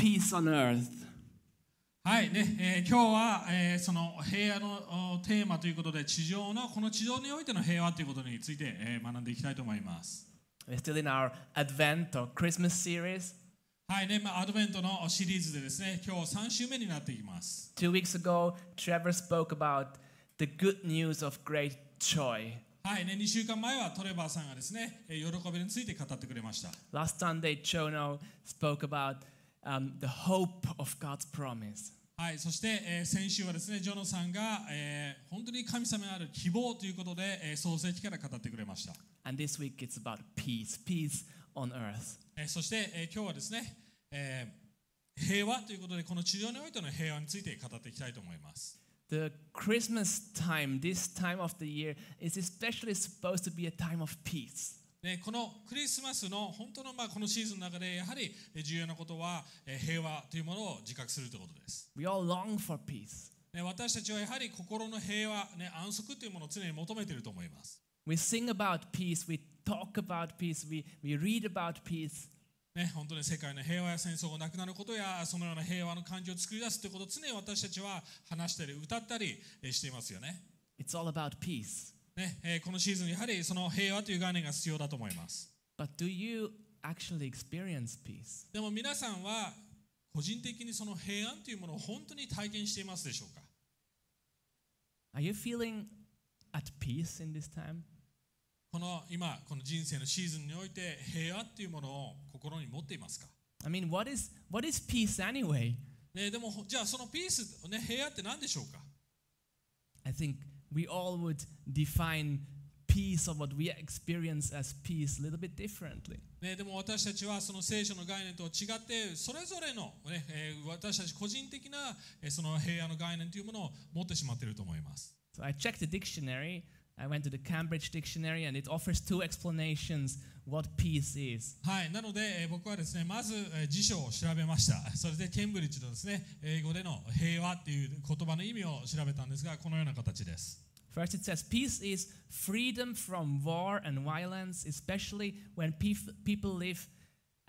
peace on earth. はいね、えー今日は、えーその平和のおテーマということで地上のこの地上においての平和ということについて、えー学んでいきたいと思います。Still in our Advent or Christmas series. はいね、まあ、アドベントのシリーズでですね、今日3週目になっていきます。Two weeks ago, Trevor spoke about the good news of great joy. はいね、2週間前はトレバーさんがですね、えー喜びについて語ってくれました。Last Sunday, Chono spoke about um, the hope of God's promise. はい、そして、えー先週はですね、ジョノさんが、えー本当に神様にある希望ということで、えー創世記から語ってくれました。And this week, it's about peace, peace on earth. えーそして、えー今日はですね、えー平和ということで、この地上においての平和について語っていきたいと思います。The Christmas time, this time of the year, is especially supposed to be a time of peace. ね、このクリスマスの本当のまあこのシーズンの中でやはりえー重要なことはえー平和というものを自覚するということです。We all long for peace. ね、私たちはやはり心の平和、ね、安息というものを常に求めていると思います。We sing about peace, we talk about peace, we, we read about peace. ね、本当に世界の平和や戦争がなくなることやそのような平和の感情を作り出すということを常に私たちは話したり歌ったりえーしていますよね。It's all about peace. ねえーこのシーズンやはりその平和という概念が必要だと思います。But do you actually experience peace? でも皆さんは個人的にその平安というものを本当に体験していますでしょうか？Are you feeling at peace in this time? この今この人生のシーズンにおいて平和っていうものを心に持っていますか、I mean, what is, what is peace anyway? ね、でもじゃあそのピース、ね、平和って何でしょうか？I think we all would define peace or what we experience as peace a little bit differently. ね、でも私たちはその聖書の概念と違ってそれぞれの、ねえー私たち個人的なえーその平和の概念というものを持ってしまっていると思います。 So I checked the dictionary. I went to the Cambridge Dictionary and it offers two explanations what peace is. はい、なので、えー僕はですねまず、えー辞書を調べました。それでケンブリッジのですね英語での平和っていう言葉の意味を調べたんですが、このような形です。 First, it says peace is freedom from war and violence, especially when peop- people live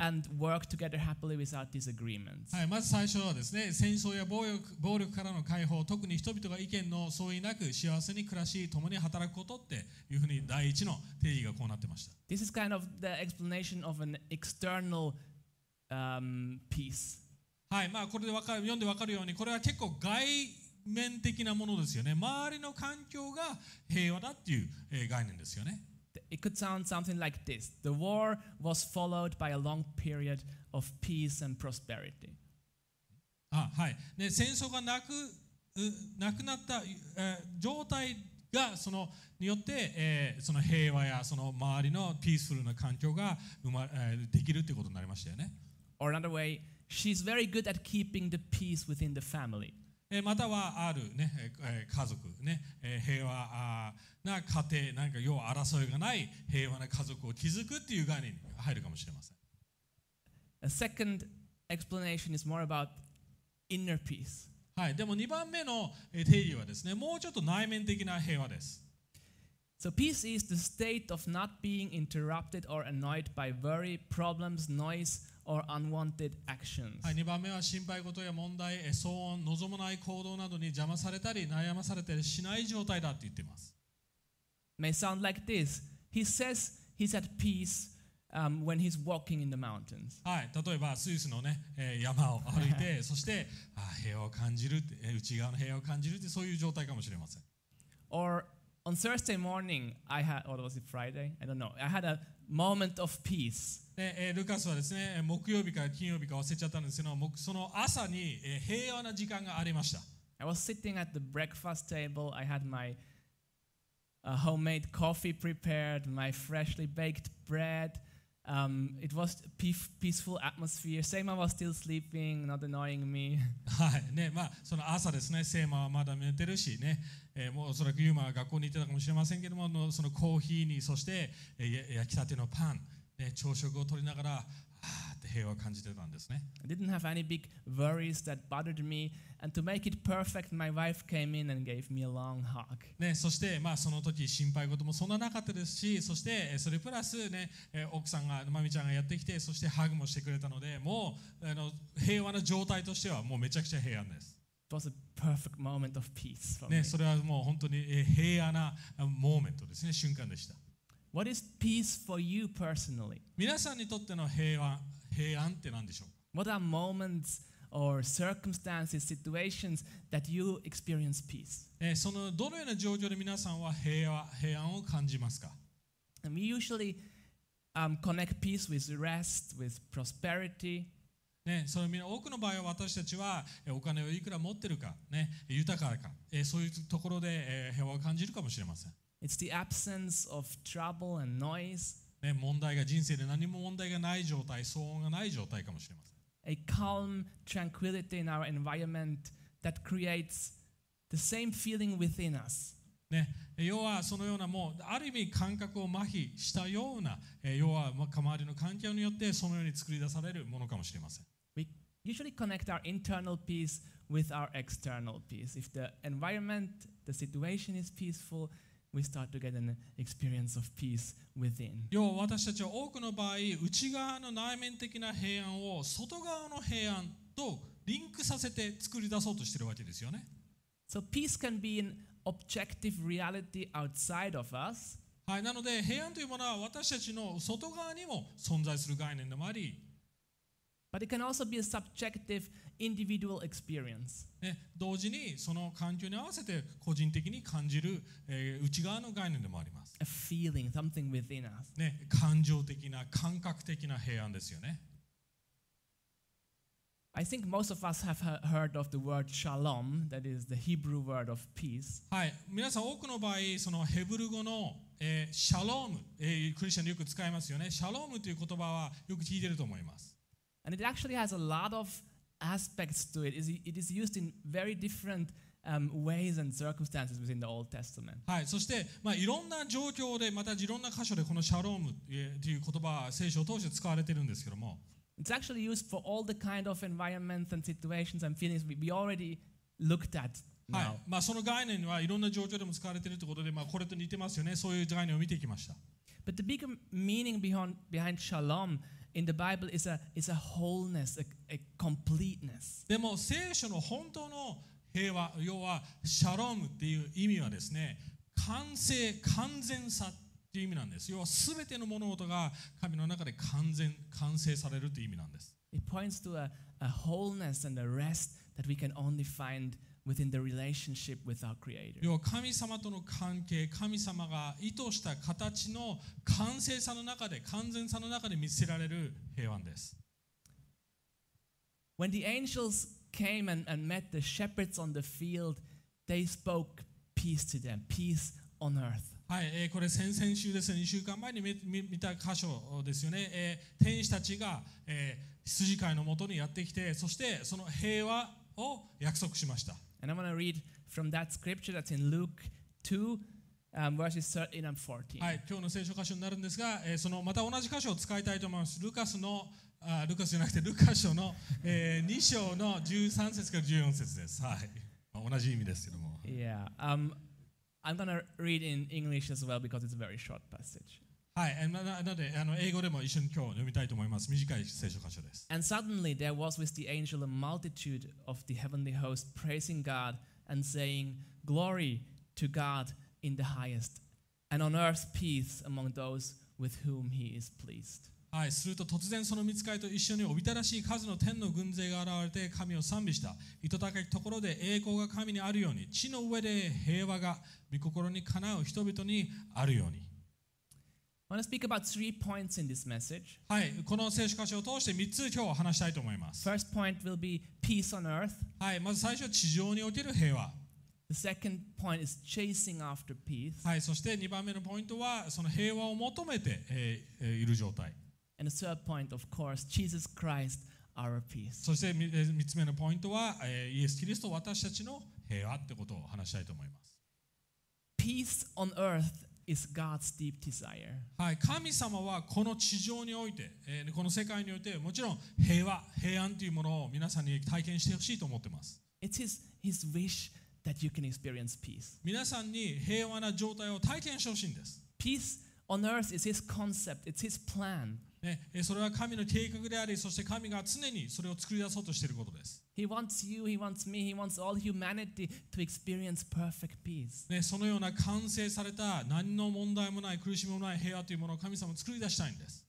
and work together happily without disagreements. はい、まず最初はですね戦争や暴力暴力からの解放特に人々が意見の相違なく幸せに暮らし共に働くことっていうふうに第一の定義がこうなってました This is kind of the explanation of an external um, peace. はいまあこれでわかる読んでわかるようにこれは結構外面的なものですよね周りの環境が平和だっていう、えー概念ですよね It could sound something like this The war was followed by a long period of peace and prosperity. あはいね、戦争がなくうなくなった、えー状態がそのによって、えーその平和やその周りのピースフルな環境が生ま、えーできるということになりましたよね。 Or another way, she's very good at keeping the peace within the family. えーまたはある、ね家族、ねえー平和な家庭なんか要は争いがない平和な家族を築くっていう概念に入るかもしれません。A second explanation is more about inner peace. はい、でも2番目のえー定義はですねもうちょっと内面的な平和です。So, peace is the state of not being interrupted or annoyed by worry, problems, noise, or unwanted actions. はい、2番目は心配事や問題、えー騒音、望まない行動などに邪魔されたり悩まされたりしない状態だって言っています。May sound like this He says he's at peace um, when he's walking in the mountains. はい、例えばスイスの、ねえー山を歩いてそしてあー平和を感じる内側の平和を感じるってそういう状態かもしれません。Or on Thursday morning, I had, or was it Friday? I don't know. I had a moment of peace. えー、ルカスはですね、木曜日か金曜日か忘れちゃったんですけど、その朝に平和な時間がありました。I was sitting at the breakfast table. I had my uh, homemade coffee prepared, my freshly baked bread. Um, it was a peace- peaceful atmosphere. Seima was still sleeping, not annoying me. はいねまあ、その朝ですね、セイマはまだ寝てるしね、えーもうおそらくユーマは学校に行ってたかもしれませんけども、のそのコーヒーに、そして、えー焼きたてのパン、ね、朝食を取りながら、って平和を感じてたんですね。I didn't have any big worries that bothered me. And to make it perfect, my wife came in and gave me a long hug. ね、そして、まあ、その時心配事もそんななかったですしそしてえーそれプラス、ね、えー奥さんがまみちゃんがやってきてそしてハグもしてくれたのでもうあの平和な状態としてはもうめちゃくちゃ平安です。It was a perfect moment of peace for me. ね、それはもう本当にえー平和なあモーメントですね瞬間でした。What is peace for you personally? 皆さんにとっての平和平安って何でしょう What are moments or circumstances, situations that you experience peace? えーそのどのような状況で皆さんは平和平安を感じますか And we usually um, connect peace with rest, with prosperity, ね、そのみんな多くの場合は私たちはえーお金をいくら持ってるか、ね、豊かか、えーそういうところで、えー平和を感じるかもしれません、it's the absence of trouble and noise, ね。問題が人生で何も問題がない状態、騒音がない状態かもしれません。a calm tranquility in our environment that creates the same feeling within us. ね、要はそのようなもうある意味感覚を麻痺したような、えー要はまあ周りの環境によってそのように作り出されるものかもしれません。We usually connect our internal peace with our external peace. If the environment, the situation is peaceful, we start to get an experience of peace within. 要は私たちは多くの場合内側の内面的な平安を外側の平安とリンクさせて作り出そうとしているわけですよね。So peace can be an objective reality outside of us, はい、なので平安というものは私たちの外側にも存在する概念でもあり、but it can also be a subjective individual experience. ね、同時にその環境に合わせて個人的に感じる、えー内側の概念でもあります、A feeling, something within us. ね。感情的な感覚的な平安ですよね。I think most of us have he- heard of the word shalom, that is the Hebrew word of peace. はい、皆さん多くの場合そのヘブル語の、えーシャローム、えークリスチャンでよく使いますよね。シャロームという言葉はよく聞いてると思います。And it actually has a lot of aspects to it. It is- It is used in very different um, ways and circumstances within the Old Testament. はい、そして、まあ、いろんな状況でまたいろんな箇所でこのシャロームえーという言葉は聖書を通して使われてるんですけども It's actually used for all the kind of environments and situations and feelings we, we already looked at はい now. まあ、その概念はいろんな状況でも使われているということで、まあ、これと似てますよねそういう概念を見てきました But the bigger meaning behind, behind shalom in the Bible is a, is a wholeness, a, a completeness. でも聖書の本当の平和要はシャロームっていう意味はですね完成完全さっていう意味なんです要は全ての物事が神の中で完全完成されるという意味なんです It points to a, a wholeness and a rest that we can only find within the relationship with our Creator. 要は神様との関係神様が意図した形の完成さの中で完全さの中で見せられる平安です When the angels came and, and met the shepherds on the field, they spoke peace to them, peace on earth. はい、えーこれ先々週ですね、2週間前に見見見た箇所ですよね、えー天使たちが、えー羊飼いのもとにやってきて、そしてその平和を約束しました。And I want to read from that scripture that's in Luke 2, um, verses 13 and 14. はい、今日の聖書箇所になるんですが、えーそのまた同じ箇所を使いたいと思います。ルカスのあルカスじゃなくてルカ書の、え2章の13節から14節です。はい、まあ同じ意味ですけども。Yeah. Um, I'm to read in English as well because it's a very short passage. はい、えーなななのであの英語でも一緒に今日読みたいと思います。短い聖書箇所です。And suddenly there was with the angel a multitude of the heavenly host praising God and saying, Glory to God in the highest, and on earth peace among those with whom he is pleased. はい、すると突然その見つかりと一緒におびただしい数の天の軍勢が現れて神を賛美した。糸高きところで栄光が神にあるように、地の上で平和が御心にかなう人々にあるように。I want to speak about three points in this message. はい、この聖書箇所を通して3つ今日は話したいと思います。First point will be peace on earth. はい、まず最初は地上における平和。The second point is chasing after peace. はい、そして2番目のポイントはその平和を求めて、えーえーいる状態。And the third point, of course, Jesus Christ, our peace. そして3つ目のポイントは、えーイエス・キリスト私たちの平和ってことを話したいと思います。Peace on earth is God's deep desire. はい、神様はこの地上において、えーこの世界においてもちろん平和、平安というものを皆さんに体験してほしいと思っています。It's His, his wish that you can experience peace. 皆さんに平和な状態を体験してほしいんです。Peace on earth is His concept, it's His plan. ね、えーそれは神の計画であり、そして神が常にそれを作り出そうとしていることです。He wants you, He wants me, He wants all humanity to experience perfect peace. ね、そのような完成された何の問題もない苦しみもない平和というものを神様は作り出したいんです。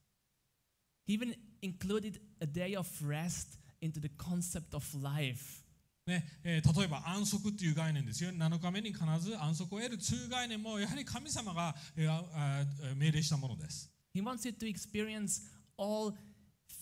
He even included a day of rest into the concept of life. ねえー例えば安息っていう概念ですよ7日目に必ず安息を得るという概念もやはり神様が、えー命令したものです He wants you to experience all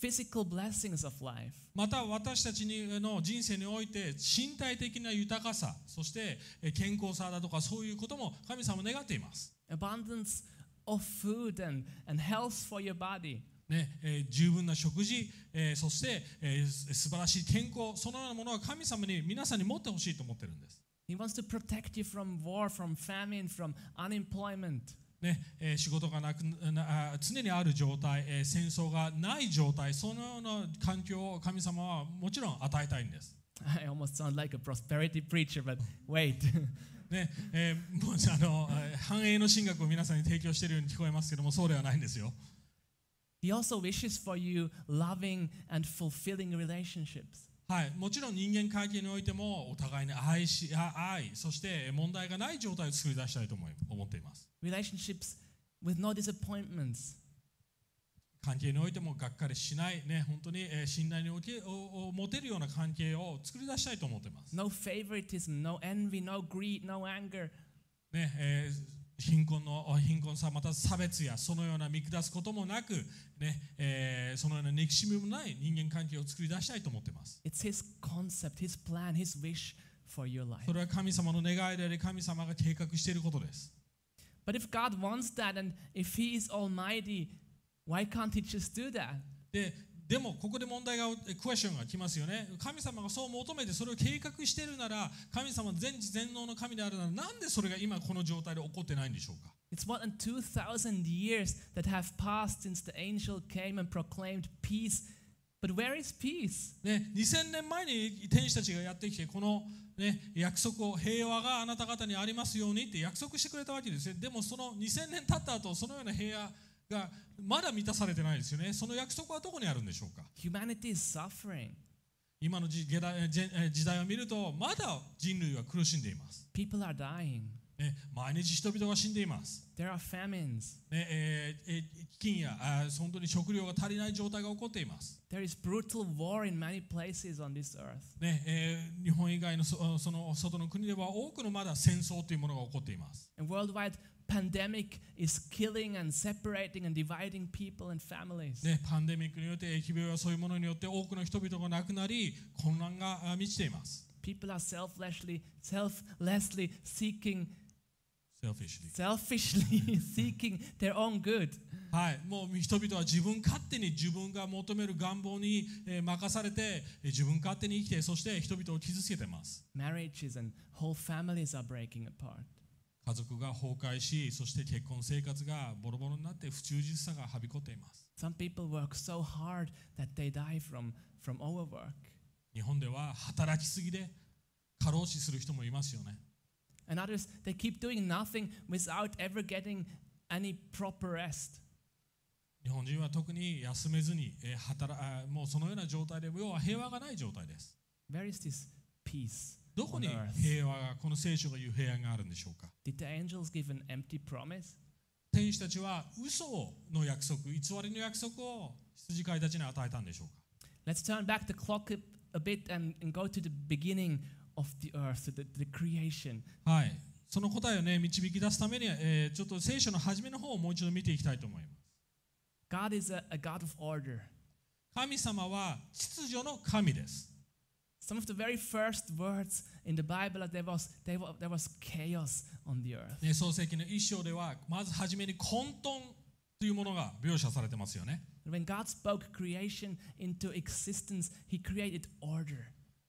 physical blessings of life. また私たちにの人生において身体的な豊かさそしてえー健康さだとかそういうことも神様は願っています、abundance of food and, and health for your body. ねえー十分な食事、えーそして、えーす素晴らしい健康そのようなものは神様に皆さんに持ってほしいと思ってるんです He wants to protect you from war, from famine, from unemployment. ねえー仕事がなくなあ常にある状態、えー戦争がない状態そのような環境を神様はもちろん与えたいんです。I almost sound like a prosperity preacher, but wait. ねえーもうあのえー繁栄の神学を皆さんに提供しているように聞こえますけどもそうではないんですよ。he also wishes for you loving and fulfilling relationships. はい、もちろん人間関係においてもお互いに愛しあ愛そして問題がない状態を作り出したいと思い思っています。Relationships with no disappointments. 関係においてもがっかりしない、ね、本当にえー信頼におけをを持てるような関係を作り出したいと思っています。No favoritism, no envy, no greed, no anger. ねえー貧困の貧困さまた差別やそのような見下すこともなく、ねえーそのような憎しみもない人間関係を作り出したいと思っています It's His concept, His plan, His wish for your life. それは神様の願いであり神様が計画していることです But if God wants that and if He is Almighty, why can't He just do that? ででもここで問題がクエスチョンが来ますよね神様がそう求めてそれを計画しているなら神様全知全能の神であるならなんでそれが今この状態で起こってないんでしょうか？It's more than 2,000 years that have passed since the angel came and proclaimed peace. But where is peace? ね、2000年前に天使たちがやってきてこの、ね、約束を平和があなた方にありますようにって約束してくれたわけですよでもその2000年経った後そのような平和がまだ満たされてないですよねその約束はどこにあるんでしょうか？Humanity is suffering. 今の時時代を見るとまだ人類は苦しんでいます、People are dying. ね、毎日人々が死んでいます、There are famines. ねえーえー飢饉やあー本当に食料が足りない状態が起こっています There is brutal war in many places on this earth. ねえー日本以外のそその外の国では多くのまだ戦争というものが起こっています And worldwide pandemic is killing and separating and dividing people and families. ね、パンデミックによって疫病やそういうものによって多くの人々が亡くなり混乱があ満ちています People are selflessly, selflessly seeking, Selfishly selfishly seeking their own good. はい、もう人々は自分勝手に自分が求める願望にえー任されてえー自分勝手に生きてそして人々を傷つけています Marriages and whole families are breaking apart. 家族が崩壊しそして結婚生活がボロボロになって不忠実さがはびこっています Some people work so hard that they die from, from overwork. 日本では働きすぎで過労死する人もいますよね And others, they keep doing nothing without ever getting any proper rest. 日本人は特に休めずに、えー働あもうそのような状態で要は平和がない状態です Where is this peace どこに?平和がこの聖書が言う平安があるんでしょうか Did the angels give an empty promise? 天使たちは嘘の約束偽りの約束を羊飼いたちに与えたんでしょうか Let's turn back the clock a, bit and, and go to the beginning of the earth, the, the creation. はいその答えをね導き出すために、えーちょっと聖書の初めの方をもう一度見ていきたいと思います God is a, a God of order. 神様は秩序の神です Some of the very first words in the Bible, there was, there was, there was chaos on the earth. ね創世記の一章ではまず初めに混沌というものが描写されてますよね When God spoke creation into existence, He created order.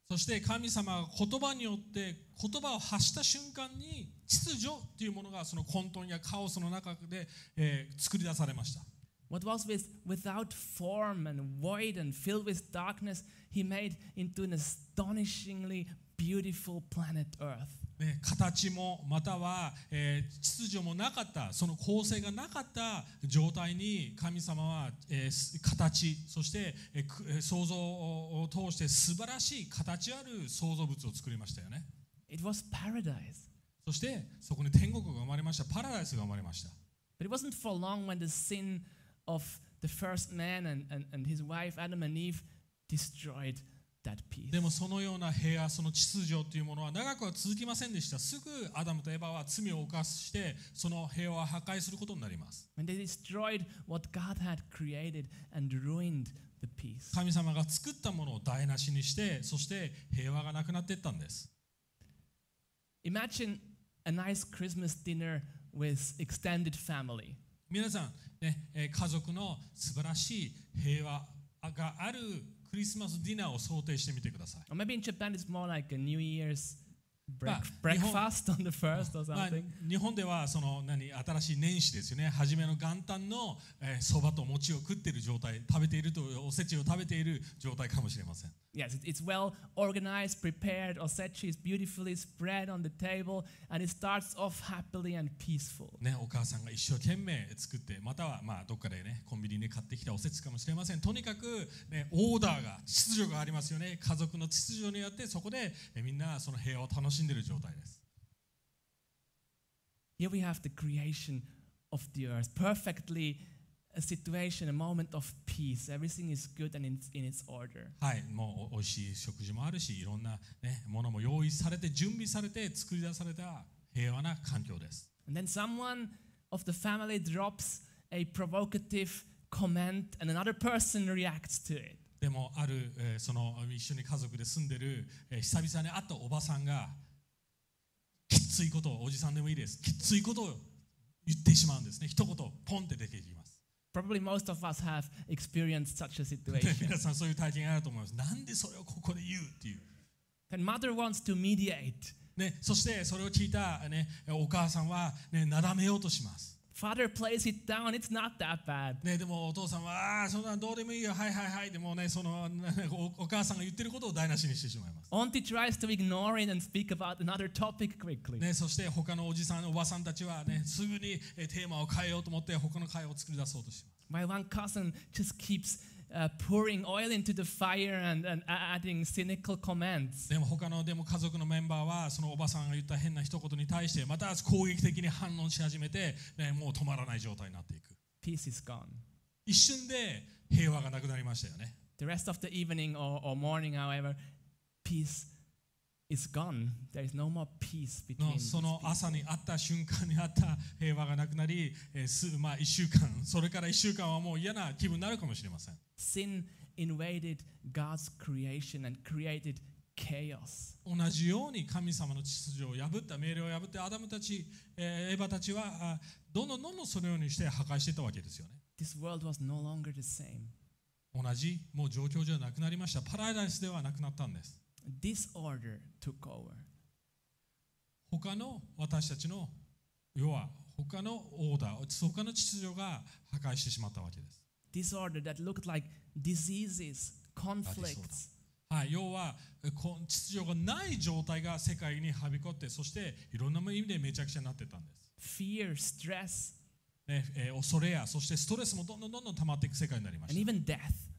そして神様が言葉によって言葉を発した瞬間に秩序というものがその混沌やカオスの中で、えー作り出されました。What was with, without form and void and filled with darkness, he made into an astonishingly beautiful planet Earth. ね、形もまたは、えー秩序もなかったその構成がなかった状態に神様は、えーす形そして、えー創造を通して素晴らしい形ある創造物を作りましたよね It was paradise. そしてそこに天国が生まれましたパラダイスが生まれました But it wasn't for long when the sin of the first man and, and, and his wife, Adam and Eve, destroyed that peace. でもそのような平和その秩序というものは長くは続きませんでしたすぐアダムとエバは罪を犯してその平和を破壊することになります When they destroyed what God had created and ruined the peace. 神様が作ったものを台無しにしてそして平和がなくなっていったんです Imagine a nice Christmas dinner with extended family. 皆さん、 ねえー家族の素晴らしい平和があるクリスマスディナーを想定してみてください。Or maybe in Japan it's more like a New Year's break- Ah, breakfast on the first or まあ something. 日本ではその何新しい年始ですよね初めの元旦のそば、と餅を食っている状態食べているとおせちを食べている状態かもしれません Yes, it- it's well organized, prepared. Osechi is beautifully spread on the table, and it starts off happily and peaceful. ね、お母さんが一生懸命作ってまたはまあどっかでねコンビニで買ってきたおせちかもしれませんとにかく、ね、オーダーが秩序がありますよね家族の秩序によってそこでえみんなその平和を楽しんでいる状態です Here we have the creation of the earth, perfectly a situation, a moment of peace. Everything is good and in, in its order. はい、もうおいしい食事もあるし、いろんな、ね、ものも用意されて、準備されて、作り出された平和な環境です。And then someone of the family drops a provocative comment, and another person reacts to it. でも、ある、えーその一緒に家族で住んでる、えー久々に会ったおばさんが、きついことを、おじさんでもいいです、きついことを言ってしまうんですね。一言、ポンって出てきます。Probably most of us have experienced such a で situation. 皆さん、そういう体験があると思います。なんでそれをここで言うっていう。 And mother wants to mediate. ね、そしてそれを聞いた、ね、お母さんは、ね、なだめようとします。 Father plays it down. It's not that bad. ね、でもお父さんは、ああ、そんなんどうでもいいよ、はいはいはい、でもね、そのおお母さんが言ってることを台無しにしてしまいます。 Auntie tries to ignore it and speak about another topic quickly. ね、そして他のおじさん、おばさんたちは、ね、すぐにえテーマを変えようと思って、他の会を作り出そうとします。 My one cousin just keeps uh, pouring oil into the fire and, and adding cynical comments. でも他のでも家族のメンバーは、そのおばさんが言った変な一言に対して、また攻撃的に反応し始めて、ね、もう止まらない状態になっていく。Peace is gone. 一瞬で平和がなくなりましたよね。The rest of the evening or, or morning, however, peace is gone. There is no more peace between その.朝にあった瞬間にあった平和がなくなり、えーすまあ、1週間、それから1週間はもう嫌な気分になるかもしれません。Sin invaded God's creation and created chaos. 同じように神様の秩序を破った命令を破ってアダムたち、えーエヴァたちはあどんどんどんどんそのようにして破壊していったわけですよね This world was no longer the same. 同じもう状況じゃなくなりましたパラダイスではなくなったんです Disorder took over. 他の私たちの要は他のオーダー他の秩序が破壊してしまったわけです Disorder that looked like diseases, conflicts, はい、要は秩序がない状態が世界にはびこってそしていろんな意味でめちゃくちゃになってたんです、fear, stress, ねえー恐れやそしてストレスもどんどんどんどん溜まっていく世界になりました even death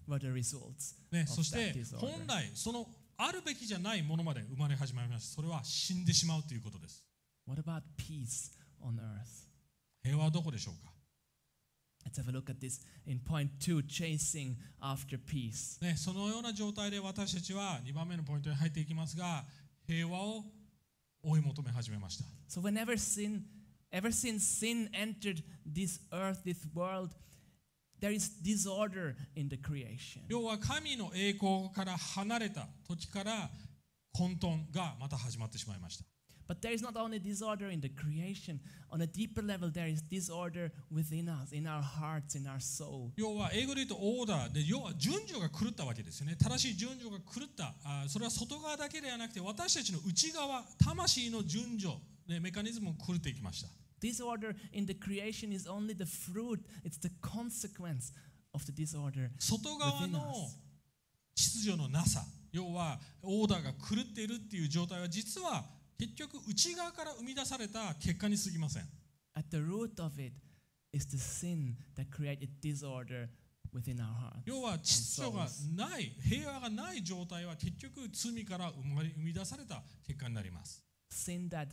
were the results ね、そして.本来そのあるべきじゃないものまで生まれ始めましたそれは死んでしまうということです What about peace on earth? 平和はどこでしょうか、Let's have a look at this in point two chasing after peace. ね、そのような状態で私たちは2番目のポイントに入っていきますが平和を追い求め始めました So, whenever sin, ever since sin entered this earth, this world, there is disorder in the creation. 要は神の栄光から離れた時から混沌がまた始まってしまいました But there is not only disorder in the creation, on a deeper level, there is disorder within us, in our hearts, in our soul. 要は英語で言うとオーダーで要は順序が狂ったわけですよね正しい順序が狂ったあそれは外側だけではなくて私たちの内側魂の順序でメカニズムも狂っていきました Disorder in the creation is only the fruit, it's the consequence of the disorder 外側の.秩序のなさ要はオーダーが狂っているっていう状態は実は結局内側から生み出された結果に過ぎません At the root of it is the sin that created disorder within our hearts. 要は秩序がない平和がない状態は結局罪から生み出された結果になります Sin that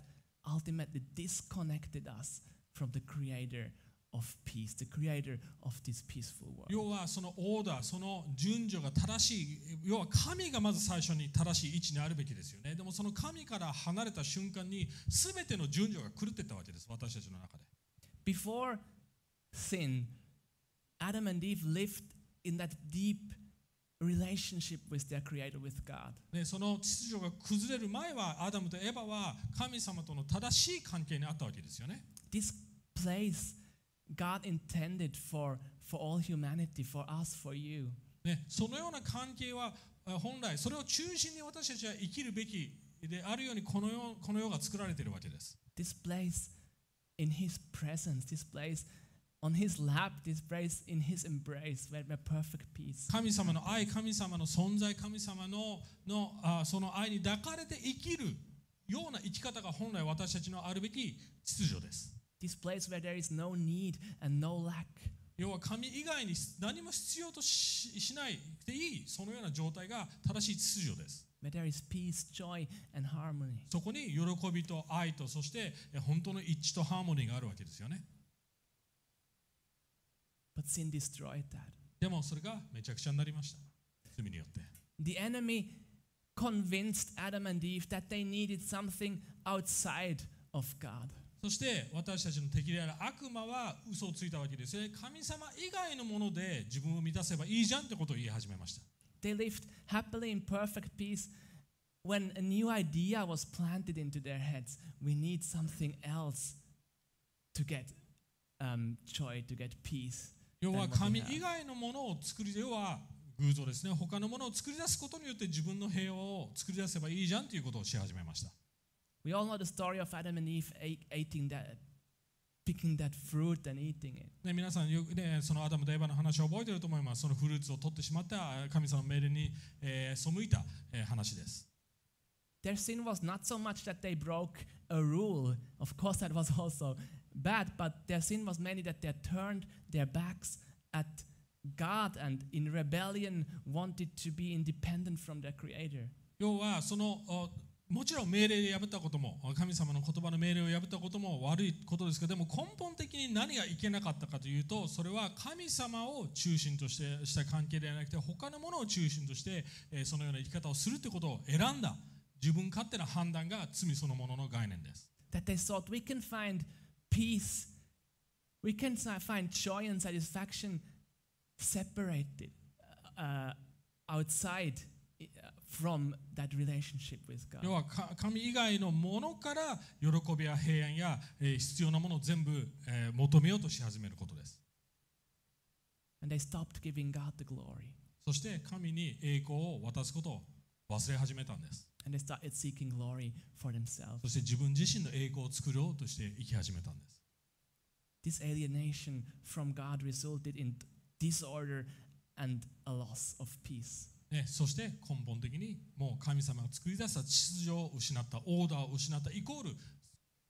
ultimately disconnected us from the creator of peace, the creator of this peaceful world. 要はそのオーダーその順序が正しい要は神がまず最初に正しい位置にあるべきですよねでもその神から離れた瞬間に全ての順序が狂ってたわけです私たちの中で Before sin, Adam and Eve lived in that deep relationship with their creator, with God. でその秩序が崩れる前はアダムとエバは神様との正しい関係にあったわけですよね This place God intended for, for all humanity, for us, for you. ねそのような関係はあ本来それを中心に私たちは生きるべきであるようにこの世この世が作られているわけです This place in His presence, this place on His lap, this place in His embrace, where, perfect peace. 神様の愛神様の存在神様ののあその愛に抱かれて生きるような生き方が本来私たちのあるべき秩序です This place where there is no need and no lack. 要は神以外に何も必要とししないでいいそのような状態が正しい秩序です where there is peace, joy, and harmony. そこに喜びと愛とそしてえ本当の一致とハーモニーがあるわけですよね But sin destroyed that. でもそれがめちゃくちゃになりました罪によって The enemy convinced Adam and Eve that they needed something outside of God. そして私たちの敵である悪魔は嘘をついたわけですね神様以外のもので自分を満たせばいいじゃんってことを言い始めました They lived happily in perfect peace when a new idea was planted into their heads. We need something else to get um, joy, to get peace. 要は神.以外のものを作り要は偶像ですね他のものを作り出すことによって自分の平和を作り出せばいいじゃんということをし始めました We all know the story of Adam and Eve eating that, picking that fruit and eating it. ね、皆さんよくね、そのアダムとエヴァの話を覚えていると思います。そのフルーツを取ってしまったあ神様の命令に、えー背いた、えー話です。Their sin was not so much that they broke a rule. Of course, that was also bad, but their sin was mainly that they turned their backs at God and in rebellion wanted to be independent from their Creator. 要はそのあもちろん命令で破ったことも神様の言葉の命令を破ったことも悪いことですけどでも根本的に何がいけなかったかというとそれは神様を中心としてした関係ではなくて他のものを中心として、えーそのような生き方をするということを選んだ自分勝手な判断が罪そのものの概念です。That they thought we can find peace, we can find joy and satisfaction separated uh, outside uh, from that relationship with God. 要はか神以外のものから喜びや平安や、えー必要なものを全部、えー求めようとし始めることです。And they stopped giving God the glory. そして神に栄光を渡すことを忘れ始めたんです。And they started seeking glory for themselves. そして自分自身の栄光を作ろうとして生き始めたんです。 This alienation from God resulted in disorder and a loss of peace. ね、そして根本的にもう神様が作り出した秩序を失った、オーダーを失ったイコール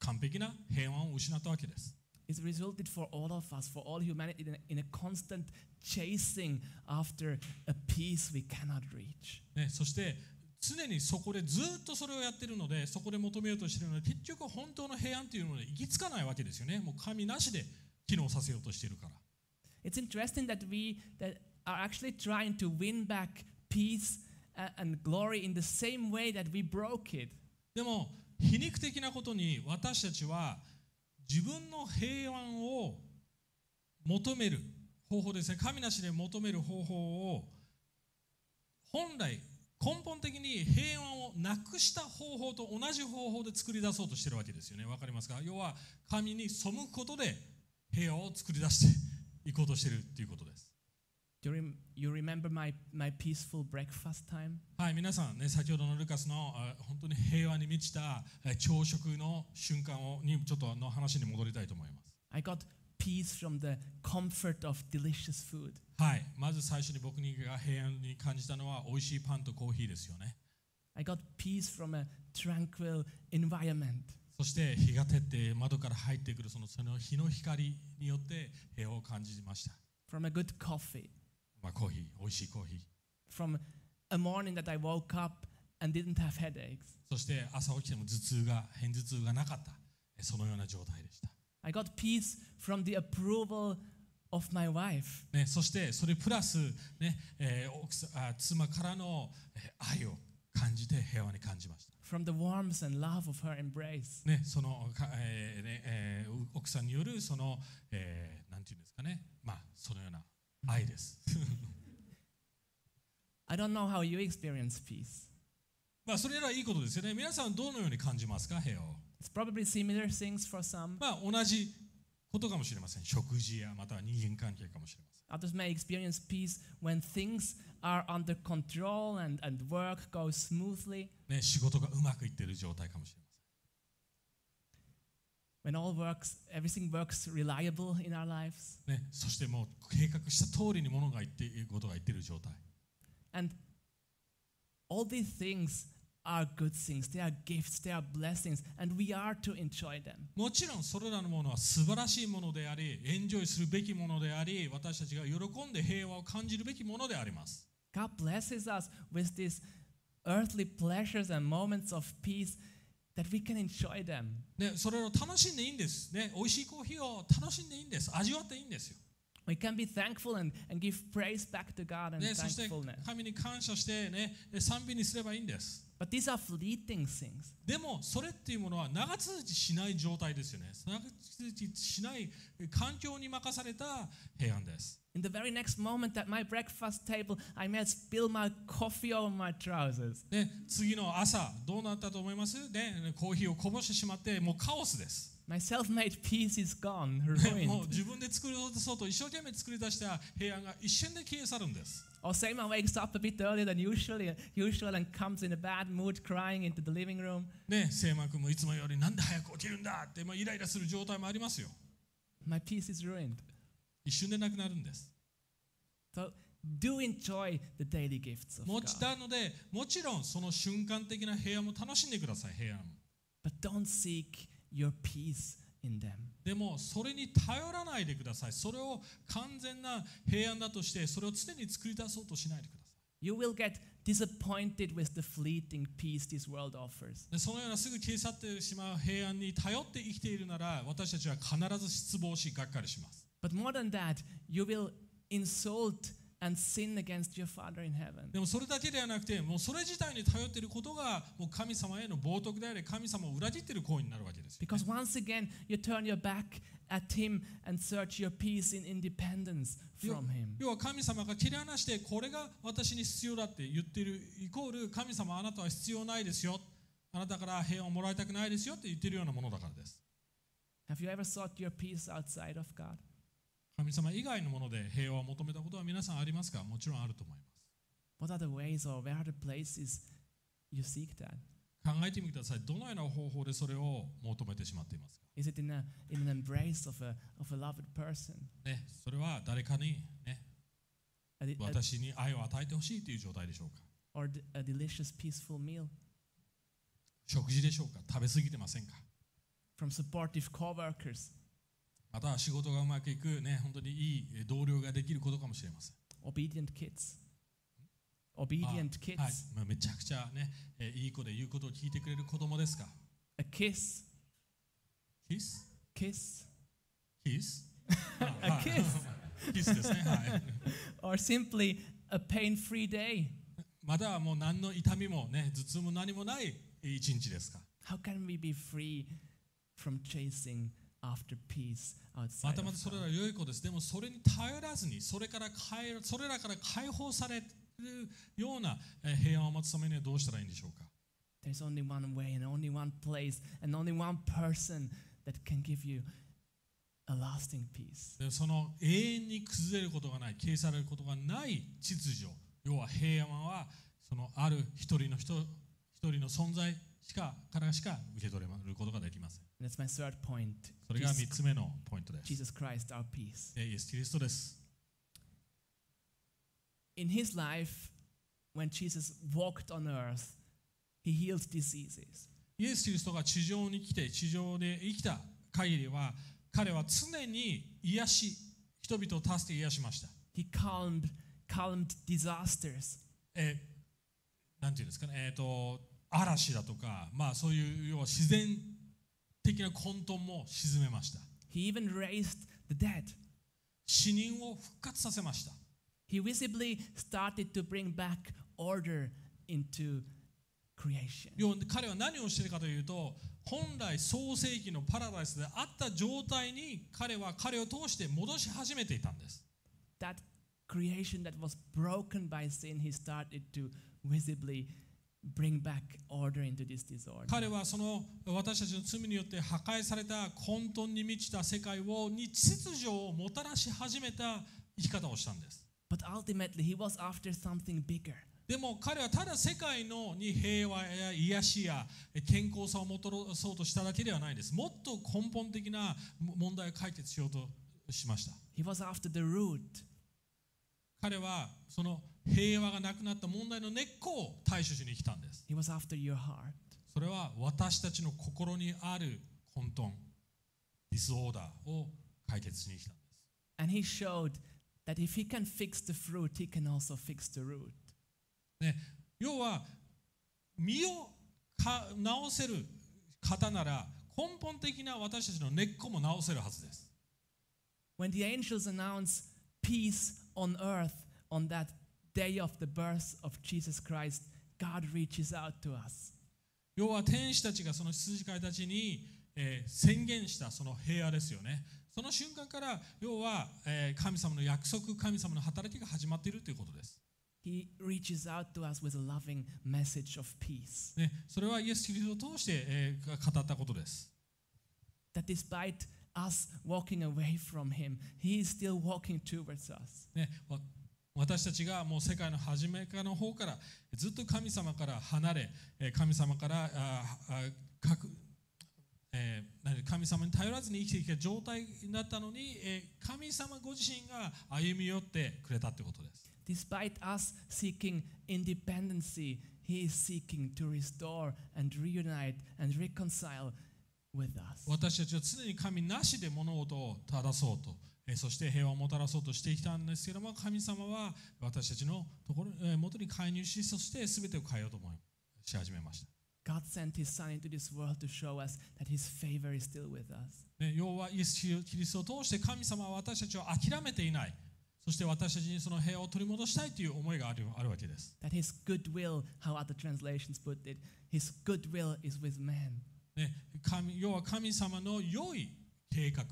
完璧な平安を失ったわけです。 It resulted for all of us, for all humanity, in a, in a constant chasing after a peace we cannot reach. ね、そして 常にそこでずっとそれをやってるのでそこで求めようとしているので結局本当の平安というのに行き着かないわけですよね。もう神なしで機能させようとしているから。It's interesting that we that are actually trying to win back peace and glory in the same way that we broke it. でも皮肉的なことに私たちは自分の平安を求める方法ですね。神なしで求める方法を本来根本的に平和をなくした方法と同じ方法で作り出そうとしてるわけですよね。わかりますか？要は神に背くことで平和を作り出していこうとしてるっていうことです。You, rem- you remember my, my peaceful breakfast time? はい、皆さんね、先ほどのルカスのあ本当に平和に満ちたえ朝食の瞬間をにちょっとの話に戻りたいと思います。I got peace from the comfort of delicious food. はい、まず最初に僕にが平安に感じたのは美味しいパンとコーヒーですよね。I got peace from a tranquil environment. そして日が照って窓から入ってくるそのその日の光によって平和を感じました。from a good coffee, まあ、コーヒー、美味しいコーヒー。from a morning that I woke up and didn't have headaches. そして朝起きても頭痛が、偏頭痛がなかった。えそのような状態でした。I got peace from the approval of my wife. ね、そしてそれプラス、ねえー奥さあ妻からのえー愛を感じて平和に感じました。From the warmth and love of her embrace. ね、そのか、えーねえー奥さんによるその、えーなんていうんですかね、まあ、そのような愛です。I don't know how you experience peace. まあ、それらはいいことですよね。皆さんどのように感じますか、平和を？It's probably similar things for some. まあ、同じことかもしれません。食事やまたは人間関係かもしれません。Others may experience peace when things are under control and, and work goes smoothly, ね、仕事がうまくいっている状態かもしれません。when all works, everything works reliable in our lives. ね、そしてもう計画した通りにものがいっていることがいっている状態。And all these things are good things. They are gifts, they are blessings, and we are to enjoy them. もちろんそれらのものは素晴らしいものであり、エンジョイするべきものであり、私たちが喜んで平和を感じるべきものであります。 God blesses us with these earthly pleasures and moments of peace that we can enjoy them. ね、それを楽しんでいいんです。ね、美味しいコーヒーを楽しんでいいんです。味わっていいんですよ。 We can be thankful and, and give praise back to God and ね、そして thankfulness. 神に感謝してね、賛美にすればいいんです。But these are fleeting things. でも、それっていうものは長続きしない状態ですよね。長続きしない環境に任された平安です。In the very next moment at my breakfast table, I may spill my coffee over my trousers. ね、次の朝、どうなったと思いますね、コーヒーをこぼしてしまって、もうカオスです。My self-made peace is gone, ruined. もう自分で作り出そうと一生懸命作り出した平安が一瞬で消え去るんです。ねえ、セーマー君もいつもよりなんで早く起きるんだって、まあ、イライラする状態もありますよ。My peace is ruined. 一瞬でなくなるんです。So, do enjoy the daily gifts of God. 持ちたので、もちろんその瞬間的な平安も楽しんでください、平安。But don't seek your peace in them. でも、それに頼らないでください。それを完全な平安だとして、それを常に作り出そうとしないでください。You will get disappointed with the fleeting peace this world offers. でそのようなすぐ消え去ってしまう平安に頼って生きているなら、私たちは必ず失望し、がっかりします。But more than that, you will insult and sin against your Father in heaven. でもそれだけではなくて、もうそれ自体に頼っていることが、もう神様への冒涜であり、神様を裏切っている行為になるわけですよ。Because once again, you turn your back at Him and search your peace in independence from Him. 要は神様が切り離して、これが私に必要だって言っているイコール、神様あなたは必要ないですよ。あなたから平安をもらいたくないですよって言っているようなものだからです。Have you ever sought your peace outside of God? 神様以外のもので平和を求めたことは皆さんありますか？もちろんあると思います。考えてみてください。どのような方法でそれを求めてしまっていますか？ね、それは誰かにね、私に愛を与えて欲しいという状態でしょうか？食事でしょうか？食べ過ぎてませんか？または仕事がうまくいく、ね、本当にいい同僚ができることかもしれません。Obedient kids? あ Obedient kids? はいまあ、めちゃくちゃ、ね、えーいい子で言うことを聞いてくれる子供ですか？A kiss? Kiss? キス A kiss? キスですね。はい。or simply a pain free day? またはもう何の痛みもね、頭痛も何もない一日ですか？How can we be free from chasing after peace ま outside た of またそれ?ら良い子です。でもそれに頼らずに、それから解それらから解放されるるようなえー平安を待つためにはどうしたらいいんでしょうか？There's only one way and only one place and only one person that can give you a lasting peace. でその永遠に崩れることがない消されることがない秩序要は平安はそのある一人の人一人の存在しかからしか受け取れることができません.それが Jesus, 3つ目のポイントです Jesus Christ, our peace. えイエス・キリストです In his life, when Jesus walked on earth, he healed diseases. イエス・キリストが地上に来て地上で生きた限りは彼は常に癒し人々を助け癒しました He calmed, calmed disasters. えーなんていうんですかね、えー、と嵐だとか、まあ、そういう要は自然的な混沌も沈めました He even raised the dead. 死人を復活させました He visibly started to bring back order into creation. 要は彼は何をしているかというと本来創世紀のパラダイスであった状態に彼は彼を通して戻し始めていたんです That creation that was broken by sin, he started to visibly bring back order into this disorder. 彼はその私たちの罪によって破壊された混沌に満ちた世界をに秩序をもたらし始めた生き方をしたんです But ultimately, he was after something bigger. でも彼はただ世界のに平和や癒しや健康さをもたらそうとしただけではないです。もっと根本的な問題を解決しようとしました。He was after the root. 彼はその平和がなくなった問題の根っこを対処しに来たんです。He was after your heart. それは私たちの心にある混沌、ディスオーダーを解決しに来たんです。And he showed that if he can fix the fruit, he can also fix the root. ね、要は身をか直せる方なら根本的な私たちの根っこも直せるはずです。When the angels announce peace on earth on that day of the birth of Jesus Christ, God reaches out to us. 要は天使たちがその羊飼いたちに、えー宣言したその平和ですよね。その瞬間から要は、えー神様の約束、神様の働きが始まっているということです。 He reaches out to us with a loving message of peace. ね、それはイエス・キリストを通して、えー語ったことです。 That despite us walking away from Him, He is still walking towards us. ね、わ 私たちがもう世界の初めからの方からずっと神様から離れ、えー神様からああ各えー何神様に頼らずに生きてきた状態だったのに、えー神様ご自身が歩み寄ってくれたということです。Despite us seeking independency, He is seeking to restore and reunite and reconcile with us. 私たちは常に神なしで物事を正そうと、えーそして平和をもたらそうとしてきたんですけども、神様は私たちのところ、えー元に介入し、そして全てを変えようと思いし始めました。God sent His Son into this world to show us that His favor is still with us. ね、要はイエス・キリストを通して神様は私たちを諦めていない。そして私たちにその平和を取り戻したいという思いがあるあるわけです。That His goodwill, how other translations put it, His goodwill is with man. ね、神要は神様の良い計画、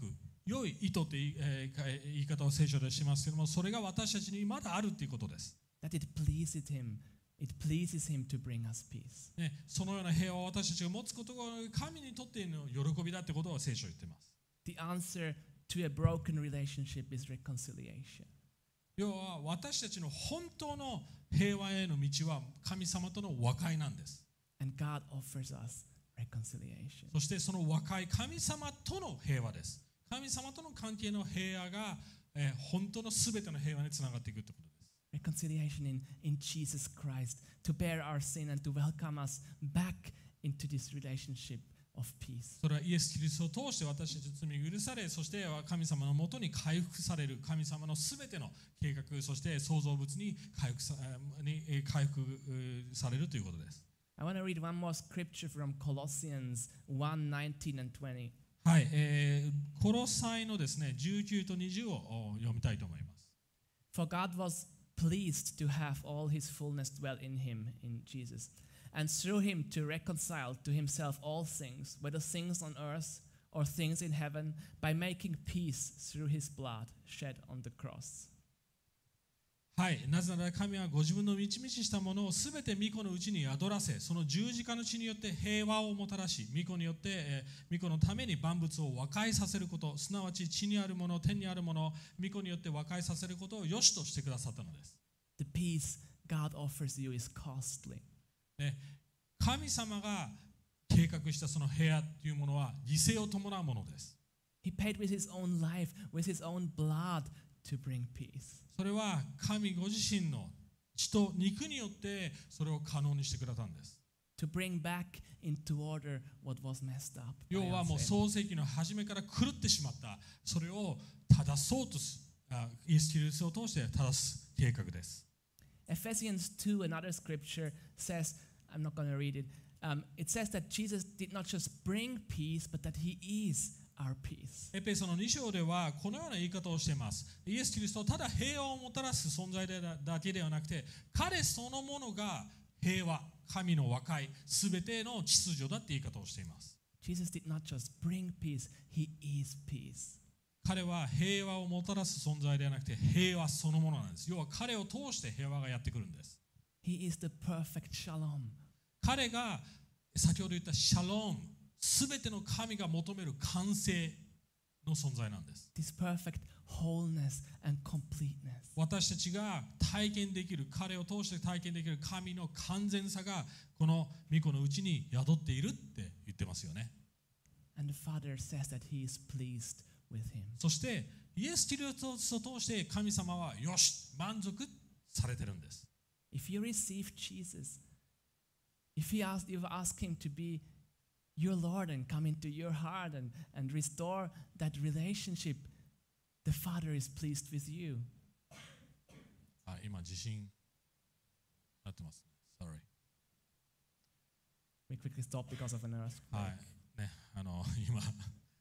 良い意図という、えーか言い方を聖書でしますけども、それが私たちにまだあるということです。That it pleases Him. It pleases Him to bring us peace. ね、そのような平和を私たちが持つことが神にとっての喜びだということを聖書は言っています。The answer to a broken relationship is reconciliation. 要は私たちの本当の平和への道は神様との和解なんです。And God offers us reconciliation. そしてその和解、神様との平和です。神様との関係の平和が、えー本当のすべての平和につながっていくということです。Reconciliation in, in Jesus Christ to bear our sin and to welcome us back into this relationship of peace. それはイエス・キリストを通して私たちの罪が許され、そして神様のもとに回復される、神様のすべての計画、そして創造物に回復さにえー回復えーされるということです。I want to read one more scripture from Colossians 1 19 and 20. はい、えー、コロサイのですね、19と20をお読みたいと思います。 For God was pleased to have all his fullness dwell in him, in Jesus, and through him to reconcile to himself all things, whether things on earth or things in heaven, by making peace through his blood shed on the cross. はい、なぜなら神はご自分の満ち満ちしたものをすべて御子のうちに宿らせ、その十字架の血によって平和をもたらし、御子によって、えー御子のために万物を和解させること、すなわち地にあるもの、天にあるもの、御子によって和解させることを良しとしてくださったのです。The peace God offers you is costly. ね、神様が計画したその部屋というものは犠牲を伴うものです。He paid with his own life, with his own blood to bring peace. それは神ご自身の血と肉によってそれを可能にしてくれたんです。To bring back into order what was messed up. 要はもう.創世記の初めから狂ってしまったそれを正そうとすあイエス・キリストを通して正す計画です。Ephesians 2, another scripture, says, I'm not going to read it, um, it says that Jesus did not just bring peace, but that he is our peace. エペソの2章ではこのような言い方をしています。イエス・キリストはただ平和をもたらす存在でだけではなくて彼そのものが平和、神の和解、すべての秩序だって言い方をしています。Jesus did not just bring peace, he is peace. 彼は平和をもたらす存在ではなくて平和そのものなんです。要は彼を通して平和がやってくるんです。He is the perfect shalom. 彼が先ほど言ったシャローン、すべての神が求める完成の存在なんです。this perfect wholeness and completeness. 私たちが体験できる、彼を通して体験できる神の完全さがこの御子のうちに宿っているって言ってますよね。And the Father says that he is pleased with him. そしてイエス・キリストを通して神様はよし、満足されてるんです。If you receive Jesus, if he asked, you ask him to be your Lord and come into your heart and, and restore that relationship, the Father is pleased with you. あ今、地震なってますね。Sorry。 We quickly stop because of an earthquake. はい。ね、あの、今、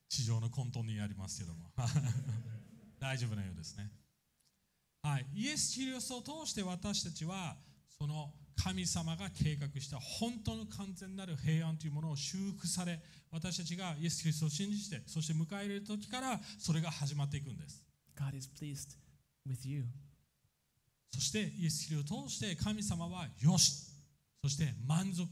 地上の混沌にありますけども。大丈夫なようですね。はい。イエス・キリストを通して私たちは、その 神様が計画した本当の完全なる平安というものを修復され、私たちがイエス・キリストを信じて、そして迎え入れる時からそれが始まっていくんです。God is pleased with you. そしてイエス・キリストを通して神様はよし、そして満足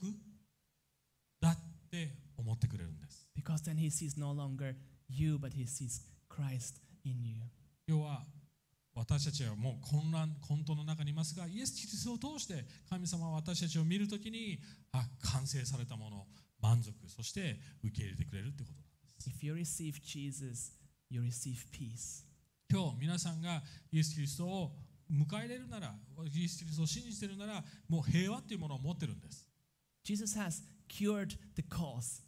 だって思ってくれるんです。Because then he sees no longer you, but he sees Christ in you. 要は私たちはもう混乱混沌の中にいますがイエス・キリストを通して神様は私たちを見るときにあ完成されたもの満足そして受け入れてくれるってことなんです If you receive Jesus, you receive peace. 今日皆さんがイエス・キリストを迎え入れるならイエス・キリストを信じているならもう平和っていうものを持ってるんです Jesus has cured the cause.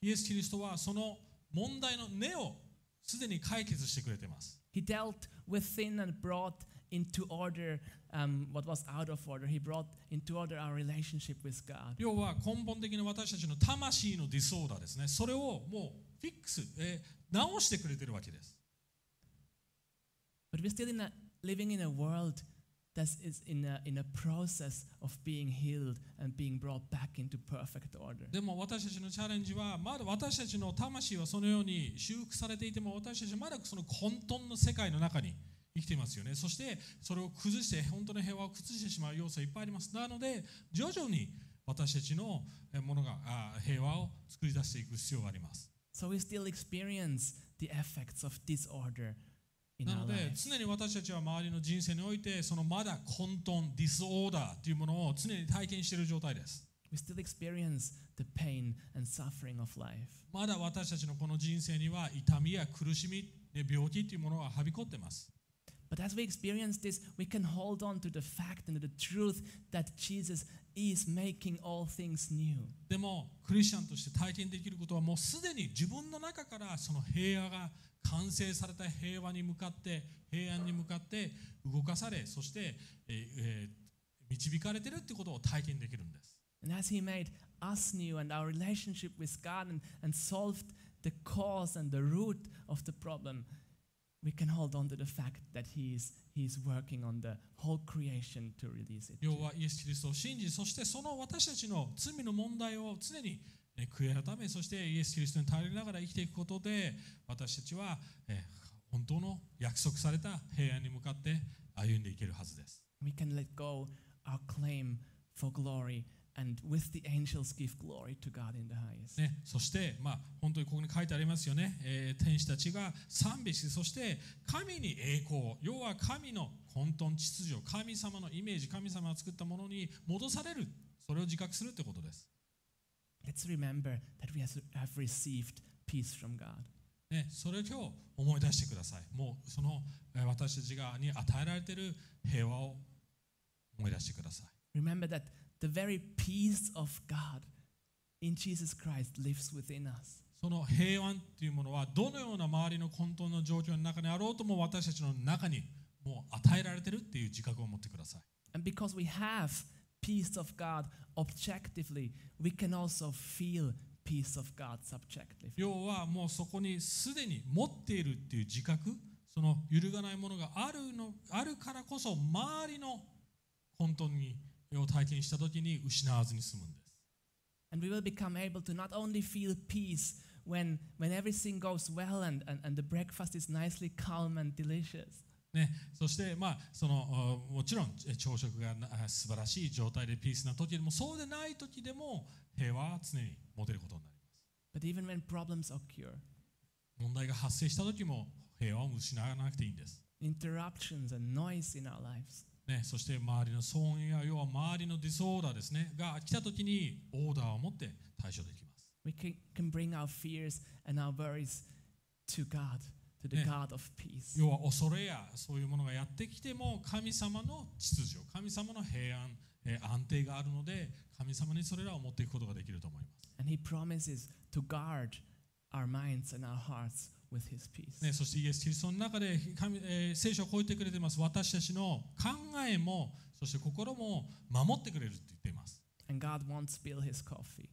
イエス・キリストはその問題の根をすでに解決してくれています He dealt with sin and brought into order um, what was out of order. He brought into order our relationship with God. 要は根本的な私たちの魂のディソーダーですねそれをもうフィックス、えー直してくれてるわけです But we're still in a, living in a world that is in a, in a process of being healed and being brought back into perfect order. でも私たちのチャレンジはまだ私たちの魂はそのように修復されていても私たちはまだその混沌の世界の中に生きていますよね。そしてそれを崩して本当の平和を崩してしまう要素はいっぱいあります。なので徐々に私たちのえものがあ平和を作り出していく必要があります。So we still experience the effects of disorder なので.常に私たちは周りの人生においてそのまだ混沌ディスオーダーというものを常に体験している状態です We still experience the pain and suffering of life. まだ私たちのこの人生には痛みや苦しみね病気というものははびこっています But as we experience this, we can hold on to the fact and the truth that Jesus is making all things new. でもクリスチャンとして体験できることはもうすでに自分の中からその平和が完成された平和に向かって平安に向かって動かされそして、えーえー導かれているってことを体験できるんです And as He made us new and our relationship with God and, and solved the cause and the root of the problem, we can hold on to the fact that He is, he is working on the whole creation to release it. 要はイエス・キリストを信じそしてその私たちの罪の問題を常にね悔い改めそしてイエス・キリストに頼りながら生きていくことで私たちは、えー本当の約束された平安に向かって歩んでいけるはずです。We can let go our claim for glory and with the angels give glory to God in the highest. ね、そして、まあ、本当にここに書いてありますよね、えー天使たちが賛美し、そして神に栄光、要は神の混沌秩序、神様のイメージ、神様が作ったものに戻される、それを自覚するということです。Let's remember that we has- have received peace from God. ね、それを今日思い出してください。もうそのえー私たちがに与えられている平和を思い出してください。 Remember that the very peace of God in Jesus Christ lives within us. その平安というものはどのような周りの混沌の状況の中にあろうとも私たちの中にもう与えられているっていう自覚を持ってください。 And because we have peace of God objectively, we can also feel peace of God subjectively. 要はもうそこにすでに持っているっていう自覚その揺るがないものがあるのあるからこそ周りの混沌にを体験した時に失わずに済むんです。 And we will become able to not only feel peace when, when everything goes well and, and, and the breakfast is nicely calm and delicious, ね、そして、まあ、そのあもちろんえ朝食が素晴らしい状態でピースな時でもそうでない時でも平和は常に持てることになります。but even when problems occur, 問題が発生した時も平和を失わなくていいんです。interruptions and noise in our lives, ね、そして周りの騒音や要は周りのディスオーダーですねが来た時にオーダーを持って対処できます。we can bring our fears and our worries to God, to the. God of peace. 要は恐れやそういうものがやってきても神様の秩序、神様の平安、えー安定があるので神様にそれらを持っていくことができると思います。And He promises to guard our minds and our hearts with His peace. ね、そしてイエス・キリストの中で神、えー聖書をこう言ってくれています。私たちの考えもそして心も守ってくれるって言っています。And God won't spill His coffee.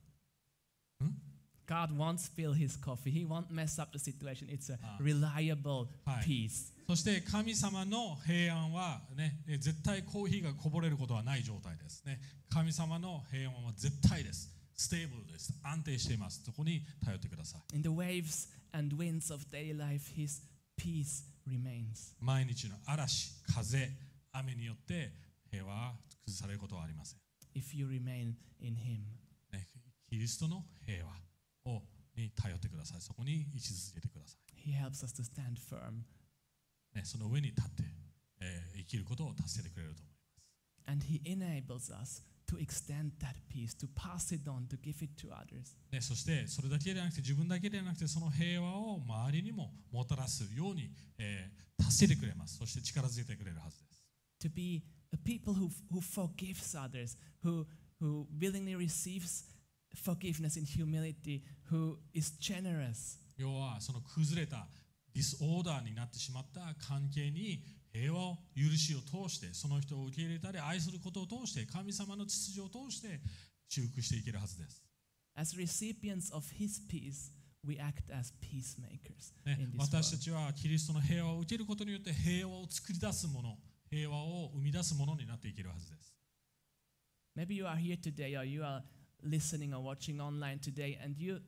Hmm? God won't spill His coffee. He won't mess up the situation. It's a Ah. reliable peace. そして神様の平安は、ね、えー絶対コーヒーがこぼれることはない状態です、ね。神様の平安は絶対です。ステーブルです。安定しています。そこに頼ってください。In the waves and winds of daily life, His peace remains. 毎日の嵐、風、雨によって平和は崩されることはありません。If you remain in Him. ね、キリストの平和をに頼ってください。そこに位置づけてくださ He helps us to stand firm. い。ね、その上に立って、えー生きることを助けてくれると思います。And He enables us to extend that peace, to pass it on, to give it to others. ね、そしてそれだけではなくて自分だけではなくてその平和を周りにももたらすように、えー助けてくれます。そして力づけてくれるはずです。To be a people who, who forgives others, who, who willingly receives forgiveness in humility, who is generous. 要はその崩れたディスオーダーになってしまった関係に平和を許しを通してその人を受け入れたり愛することを通して神様の秩序を通して修復していけるはずです。As recipients of His peace, we act as peacemakers ね in、this 私た.ちはキリストの平和を受けることによって平和を作り出すもの平和を生み出すものになっていけるはずです。Maybe you are here today or you are listening or watching online today and you,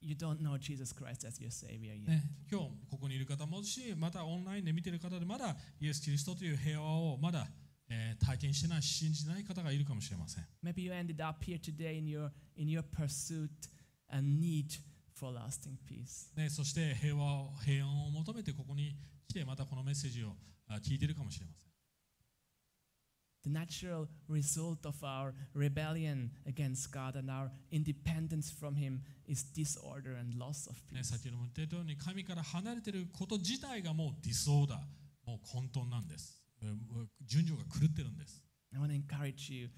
you don't know Jesus Christ as your Savior yet. ね、今日ここにいる方もしまたオンラインで見ている方でまだイエス・キリストという平和をまだ、えー体験してない信じてない方がいるかもしれません。 Maybe you ended up here today in your, in your pursuit and need for lasting peace. ね、そして平和を平安を求めてここに来てまたこのメッセージをあ聞いているかもしれません。 The natural result of our rebellion against God and our independence from Him is disorder and loss of ね、 peace. 先ほども言ったように神から離れていること自体がもうディソーダー、もう混沌なんです。うん順序が狂ってるんです。 I want to encourage you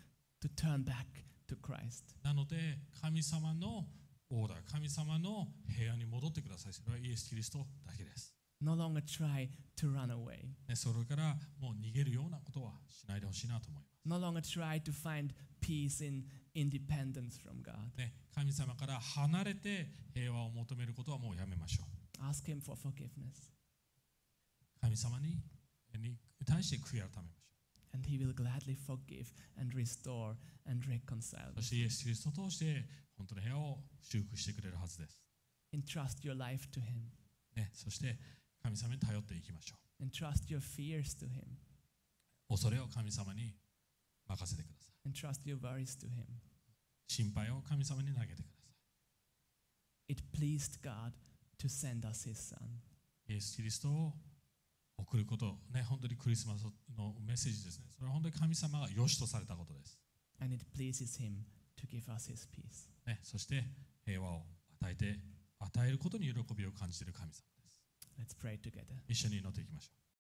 to turn back to Christ. なので神様のオーダー、神様の平安に戻ってください。それはイエス・キリストだけです。 No longer try to run away. ね、それからもう逃げるようなことはしないでほしいなと思います。No longer try to find peace in independence from God. ね、神様から離れて平和を求めることはもうやめましょう。Ask Him for forgiveness, 神様にに対して悔い改めましょ and He will gladly forgive and restore and reconcile. う。そしてイエス・キリストを通して本当の平和を修復してくれるはずです。Entrust your life to Him. ね、そして神様に頼っていきましょ Entrust your fears to Him. 恐れを神様に任せてください and trust your worries to Him. 心配を神様に投げてくださ It pleased God to send us His Son. いイエス・キリストを送ることね本当にクリスマスのメッセージですねそれは本当に神様が良しとされたことです And it pleases Him to give us His peace. ね、そして平和を与えて与えることに喜びを感じている神様です Let's pray together. 一緒に祈っていきましょう